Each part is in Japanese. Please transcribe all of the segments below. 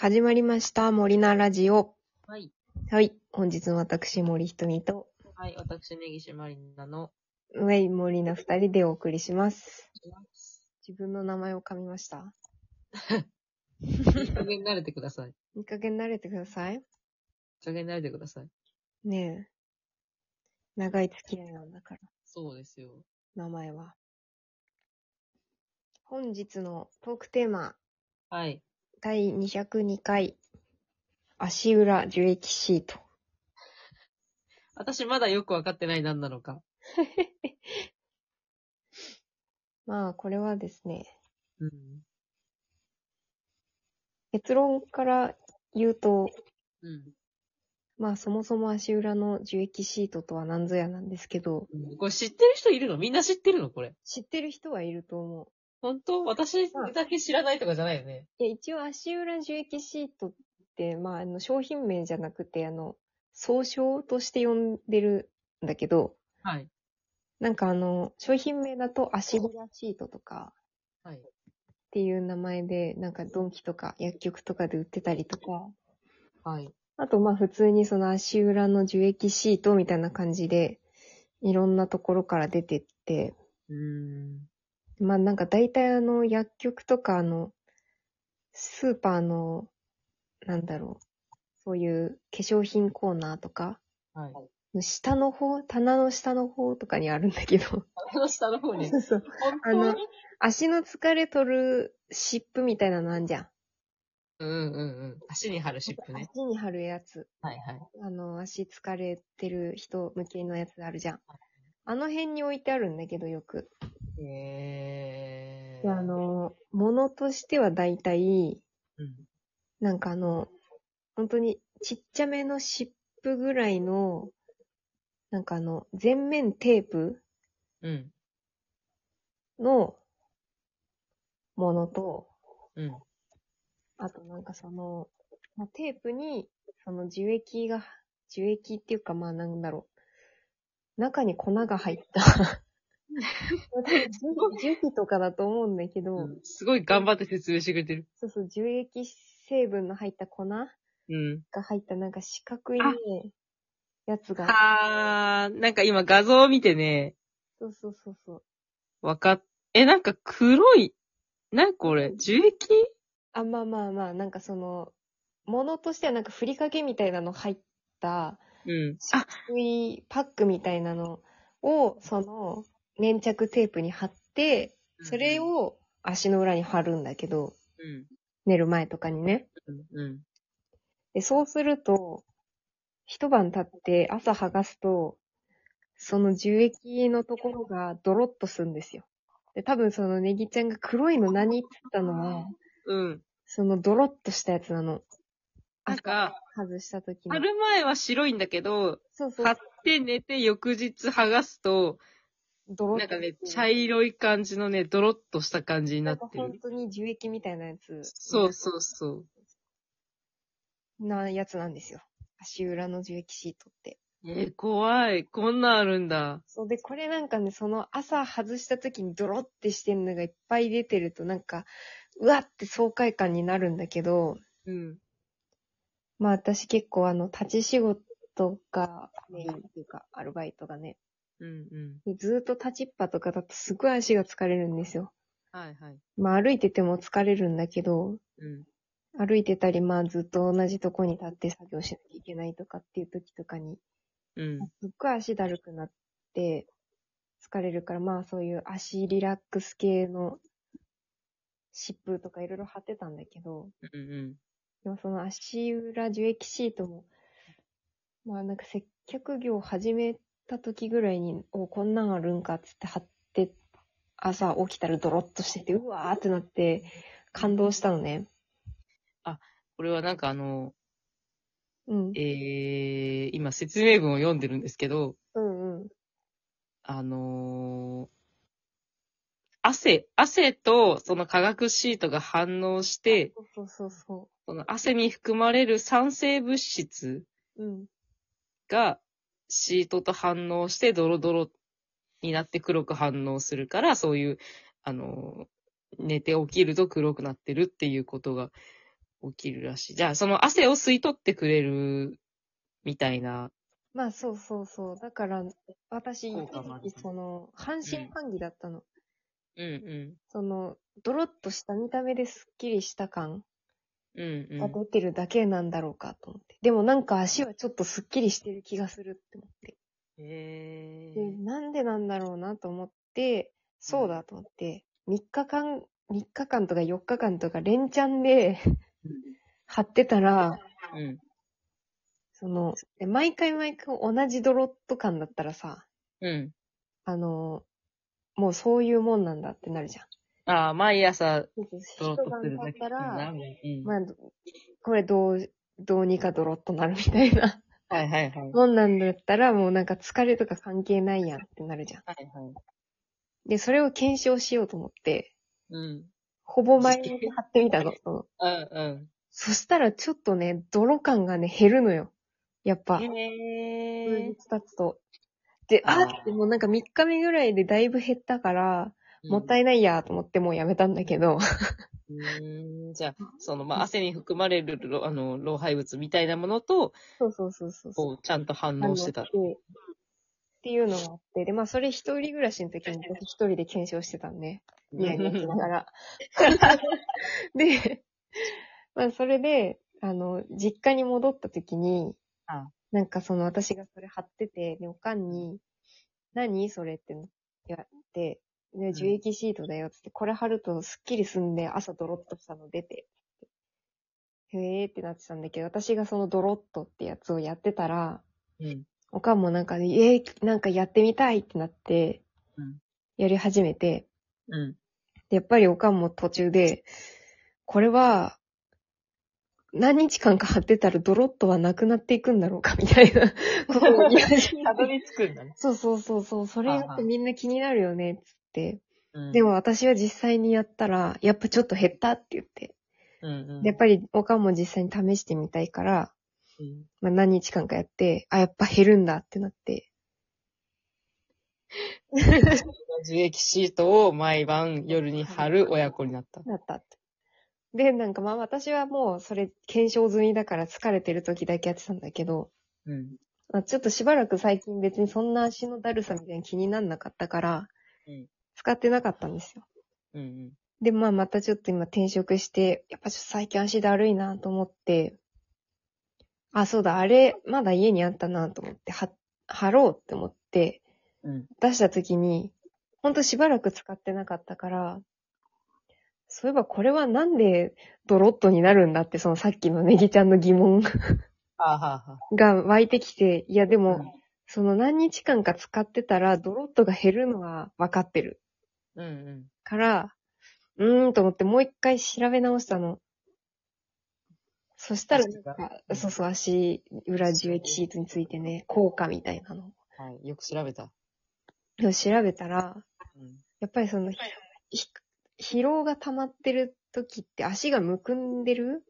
始まりました、森菜ラジオ。はい。はい。本日の私、森ひとみと、はい。私、根岸まりなの。ウェイ森菜二人でお送りします。自分の名前を噛みました。いい加減慣れてください。いいいい加減慣れてください。加減慣れてください。ねえ。長い付き合いなんだから、そうですよ。名前は。本日のトークテーマ、はい。第202回、足裏樹液シート。私まだよくわかってない何なのか。まあ、これはですね、うん。結論から言うと、うん。まあそもそも足裏の樹液シートとは何ぞやなんですけど、うんこれ知ってる人いるの？みんな知ってるの？これ。知ってる人はいると思う。本当？私だけ知らないとかじゃないよね。いや、一応足裏樹液シートって、まああの商品名じゃなくて、あの、総称として呼んでるんだけど、はい。なんかあの、商品名だと足裏シートとかはい。っていう名前で、なんかドンキとか薬局とかで売ってたりとか、はい。あとまあ普通にその足裏の樹液シートみたいな感じで、いろんなところから出てって、うーん。まあなんか大体あの薬局とかあの、スーパーの、なんだろう、そういう化粧品コーナーとか、はい。下の方、棚の下の方とかにあるんだけど、あの下の方に。そうそう。本あの足の疲れ取る湿布みたいなのあんじゃん。うんうんうん。足に貼るシップね。足に貼るやつ。はいはい。あの、足疲れてる人向けのやつあるじゃん。あの辺に置いてあるんだけど、よく。えー。であ、の、ものとしては大体、うん。なんかあの、本当にちっちゃめの湿布ぐらいの、なんかあの、全面テープうん。のものと、うん。あとなんかその、まあ、テープに、その樹液が、樹液っていうかまあなんだろう。中に粉が入った。樹液 とかだと思うんだけど、うんすごい頑張って説明してくれてる。そうそう、樹液成分の入った粉がうん。入ったなんか四角いあね、やつが。はー、なんか今画像を見てね、そうそうそうそう。わかっ、え、なんか黒い、なこれ、樹液あ、まあまあまあ、なんかその、ものとしてはなんかふりかけみたいなの入った、うん。あ、薄いパックみたいなのを、その、粘着テープに貼って、それ、を足の裏に貼るんだけど、うん。寝る前とかにね。うん。うん。で、そうすると、一晩経って朝剥がすと、その樹液のところがドロッとするんですよ。で、多分そのネギちゃんが黒いの何って言ったのは、うん。そのドロッとしたやつなの。なんか、外した時貼の。る前は白いんだけど、そうそう貼って寝て翌日剥がすと、ドロッとなんかね、茶色い感じのね、ドロッとした感じになって本当に樹液みたいなやつ。そうそうそう。なやつなんですよ。足裏の樹液シートって。えー怖い。こんなんあるんだ。そうで、これなんかね、その朝外した時にドロってしてんのがいっぱい出てるとなんか、うわって爽快感になるんだけど、うん。まあ私結構あの、立ち仕事がメインっていうか、アルバイトがね、うんうん。でずーっと立ちっぱとかだとすごい足が疲れるんですよ。はいはい。まあ歩いてても疲れるんだけど、うん。歩いてたりまあずっと同じとこに立って作業しなきゃいけないとかっていう時とかに、うん。すっごい足だるくなって疲れるから、まあそういう足リラックス系の湿布とかいろいろ貼ってたんだけど、うんうん。でもその足裏樹液シートも、まあなんか接客業始めた時ぐらいに、お、こんなんあるんかっつって貼って、朝起きたらドロッとしてて、うわーってなって感動したのね。これはなんかあの、うん。えー、今説明文を読んでるんですけど、うんうん。あのー汗、汗とその化学シートが反応して、そうそうそその汗に含まれる酸性物質う。うん。がシートと反応してドロドロになって黒く反応するから、そういう、あのー寝て起きると黒くなってるっていうことが起きるらしい。じゃあ、その汗を吸い取ってくれる、みたいな。まあそうそうそう。だから、私、その、半信半疑だったの。うんうん。その、ドロッとした見た目ですっきりした感うんうん。が出てるだけなんだろうかと思って。でもなんか足はちょっとすっきりしてる気がするって思って。で、へーなんでなんだろうなと思って、そうだと思って、3日間、3日間とか4日間とか連チャンで貼ってたら、うん。その、で毎回毎回同じドロッと感だったらさ、うん。あの、もうそういうもんなんだってなるじゃん。ああ、毎朝、一ドロッとするだけなら、うん。まあ、どこれどう、どうにかドロッとなるみたいなはいはいはい。もんなんだったら、もうなんか疲れとか関係ないやんってなるじゃん。はいはい。で、それを検証しようと思って、うん。ほぼ毎日貼ってみたの。そのうんうん。そしたらちょっとね、泥感がね、減るのよ。やっぱ、数へ日経つと。で、あーあーってもうなんか3日目ぐらいでだいぶ減ったから、もったいいないやと思ってもうやめたんだけど。うん。じゃあ、その、まあ、汗に含まれる、ろあの、老廃物みたいなものと、そうそうそうそう。こう、ちゃんと反応してた。っていうのがあって、で、まあそれ一人暮らしの時に私一人で検証してたんね。ニヤニヤしながら。で、まあそれで、あの、実家に戻った時に、あなんかその私がそれ貼ってて、で、おかんに、何それって言われて、で、樹液シートだよっつって、これ貼るとスッキリすんで朝ドロッとしたの出て、へーってなってたんだけど、私がそのドロッとってやつをやってたら、うん。おかんもなんか、えー、なんかやってみたいってなってうん、やり始めて、うん。でやっぱりおかんも途中で、これは、何日間か貼ってたらドロッとはなくなっていくんだろうかみたいな ことを言い始めたどて。り着くんだね。そうそうそうそう、それやってみんな気になるよね、つって。うんでも、私は実際にやったら、やっぱちょっと減ったって言って。うんうん。でやっぱりおかんも実際に試してみたいから、うんまあ何日間かやって、あ、やっぱ減るんだってなって。樹液シートを毎晩夜に貼る親子になった。なったって。で、なんかまあ私はもうそれ検証済みだから疲れてる時だけやってたんだけど、うん。まあ、ちょっとしばらく最近別にそんな足のだるさみたいな気になんなかったから、うん使ってなかったんですよ。うんうん。で、まあまたちょっと今転職して、やっぱちょっと最近足だるいなと思って、あ、そうだ、あれ、まだ家にあったなと思って、は、貼ろうって思って、うん。出した時に、ほんとしばらく使ってなかったから、そういえばこれはなんでドロッとになるんだって、そのさっきのネギちゃんの疑問が湧いてきて、いやでも、うんその何日間か使ってたらドロッとが減るのは分かってるうんうん。から、うーんと思ってもう一回調べ直したの。そしたらなんかそうそう、足裏樹液シートについてね、効果みたいなのはい。よく調べた。を調べたら、うん。やっぱりその、疲労が溜まってる時って足がむくんでる？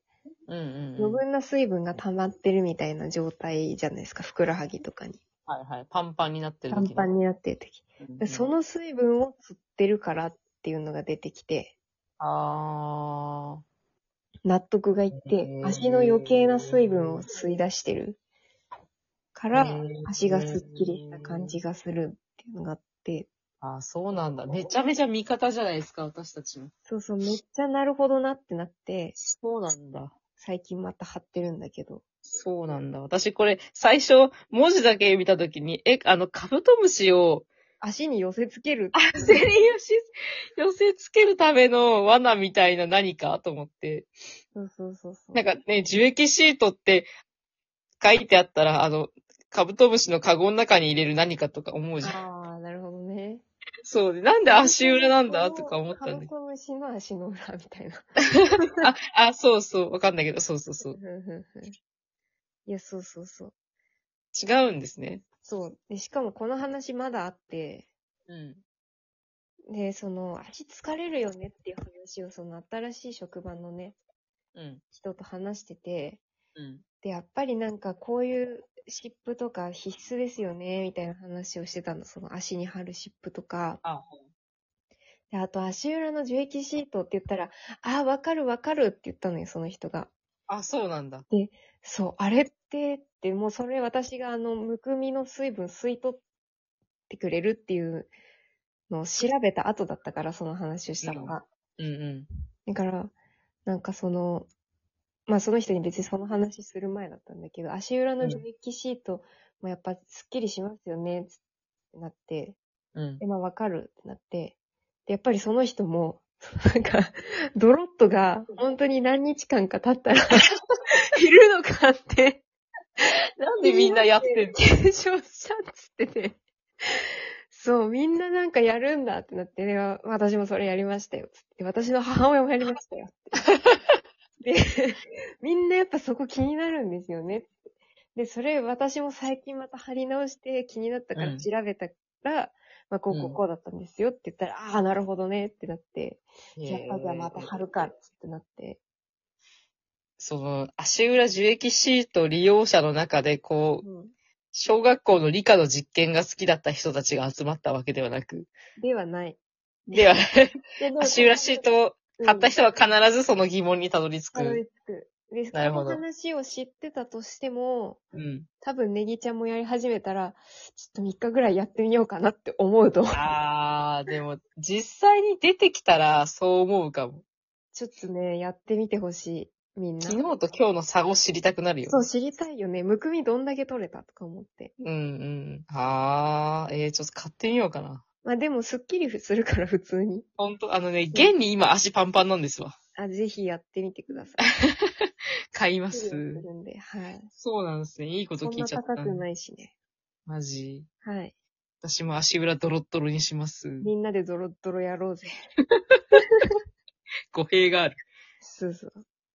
うんうん、余うん。分な水分が溜まってるみたいな状態じゃないですか、ふくらはぎとかに。はいはい。パンパンになってる時パンパンになってる時。にでそ、の水分を吸ってるからっていうのが出てきて、あ納得がいっへてー、足の余計な水分を吸い出してるから足がすっきりした感じがするっていうのがあって、あ。ああ、そうなんだ。めちゃめちゃ味方じゃないですか、私たちの。そうそう、めっちゃなるほどなってなって、そうなんだ。最近また貼ってるんだけど。そうなんだ。私これ、最初、文字だけ見たときに、え、あの、カブトムシを、足に寄せつける。汗に寄し、寄せつけるための罠みたいな何かと思って。そうそうそうそう。なんかね、樹液シートって書いてあったら、あの、カブトムシのカゴの中に入れる何かとか思うじゃん。ああ、なるほどね。そうで、なんで足裏なんだとか思ったんだけど。カブトムシの足の裏みたいな。あ、あ、そうそう、わかんないけど、そうそうそう。いや、そうそうそう。違うんですね。そう。で、しかもこの話まだあって、うん。で、その、足疲れるよねっていう話を、その新しい職場のね、うん。人と話してて、うん。で、やっぱりなんかこういう湿布とか必須ですよね、みたいな話をしてたの。その足に貼る湿布とか。あ、で、あと足裏の樹液シートって言ったら、ああ、わかるわかるって言ったのよ、その人が。あ、そうなんだ。そう、あれって、って、もうそれ私があの、むくみの水分吸い取ってくれるっていうのを調べた後だったから、その話をしたのが。うんうん。だから、なんかその、まあその人に別にその話する前だったんだけど、足裏の除液シートもやっぱスッキリしますよね、つってなって、うんで、。まあわかるってなって、で、やっぱりその人も、なんか、ドロッとが本当に何日間か経ったら、いるのかって、なんでみんなやってんの？検証したっつってて。そう、みんななんかやるんだってなって、で私もそれやりましたよ。つって、私の母親もやりましたよ。で、みんなやっぱそこ気になるんですよね。で、それ私も最近また貼り直して気になったからうん調べたら、まあ、こうこうこうだったんですよって言ったら、ああ、なるほどねってなって、じゃあ、じゃあまた貼るかってなって。その、足裏樹液シート利用者の中で、こう、うん小学校の理科の実験が好きだった人たちが集まったわけではなく、ではない。では、足裏シートを貼った人は必ずその疑問にたどり着たどりく。着く。で、なるほどこの話を知ってたとしても、うん。多分ネギちゃんもやり始めたら、ちょっと3日ぐらいやってみようかなって思うと。あー、でも、実際に出てきたらそう思うかも。ちょっとね、やってみてほしい。みんな。昨日と今日の差を知りたくなるよ。そう、知りたいよね。むくみどんだけ取れたとか思って。うんうん。あー、えー、ちょっと買ってみようかな。まあでも、すっきりするから、普通に。ほんと、あのね、現に今足パンパンなんですわ。あ、ぜひやってみてください。買いまするんで、はい。そうなんですね。いいことそんな聞いちゃった。高くないしね。マジ。はい。私も足裏ドロッドロにします。みんなでドロッドロやろうぜ。語弊がある。そうそう。